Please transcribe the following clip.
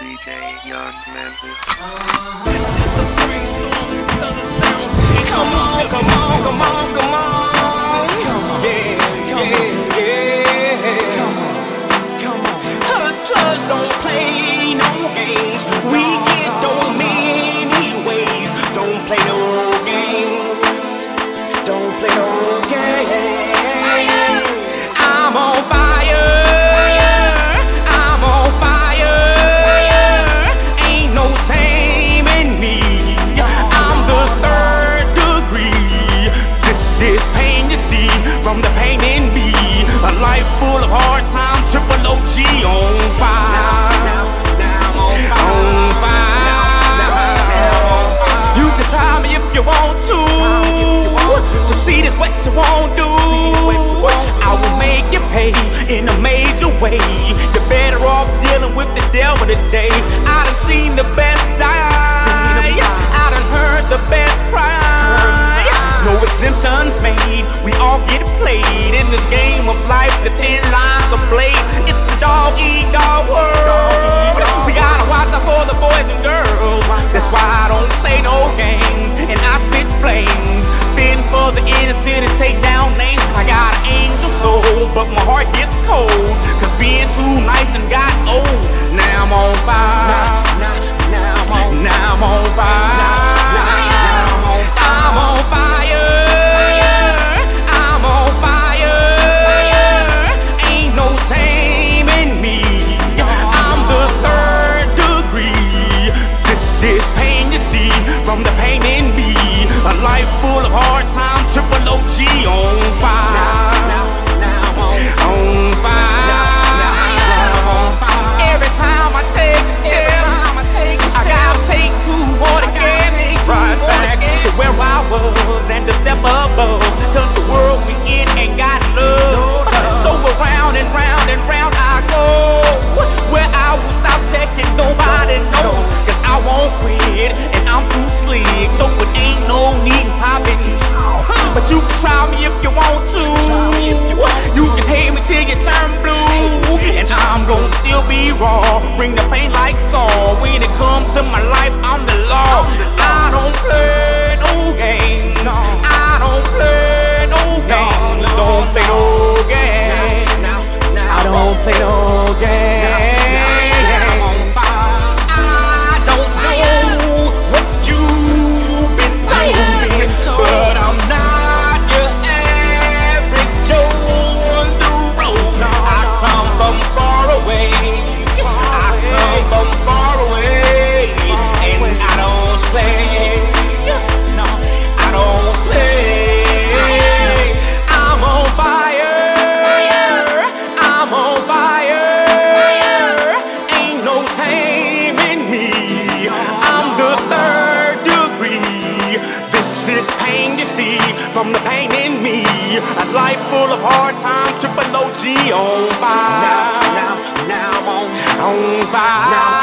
DJ Young Memphis. Come on, come on, come on, come on. Yeah, yeah, yeah. Hustlers don't play no games. We. Don't play no games. Don't play no in the take down names. I got an angel soul, but my heart gets cold. Cause being too nice and got old. Now I'm on fire. Now I'm on fire. Now I'm on fire. I'm on fire. I'm on fire. Ain't no taming me. I'm the third degree. This is pain you see from the pain in me. A life full of hard times. be. Bring the pain like salt. This is pain you see from the pain in me. A life full of hard times, triple OG on by. Now, now, now on, on by. Now,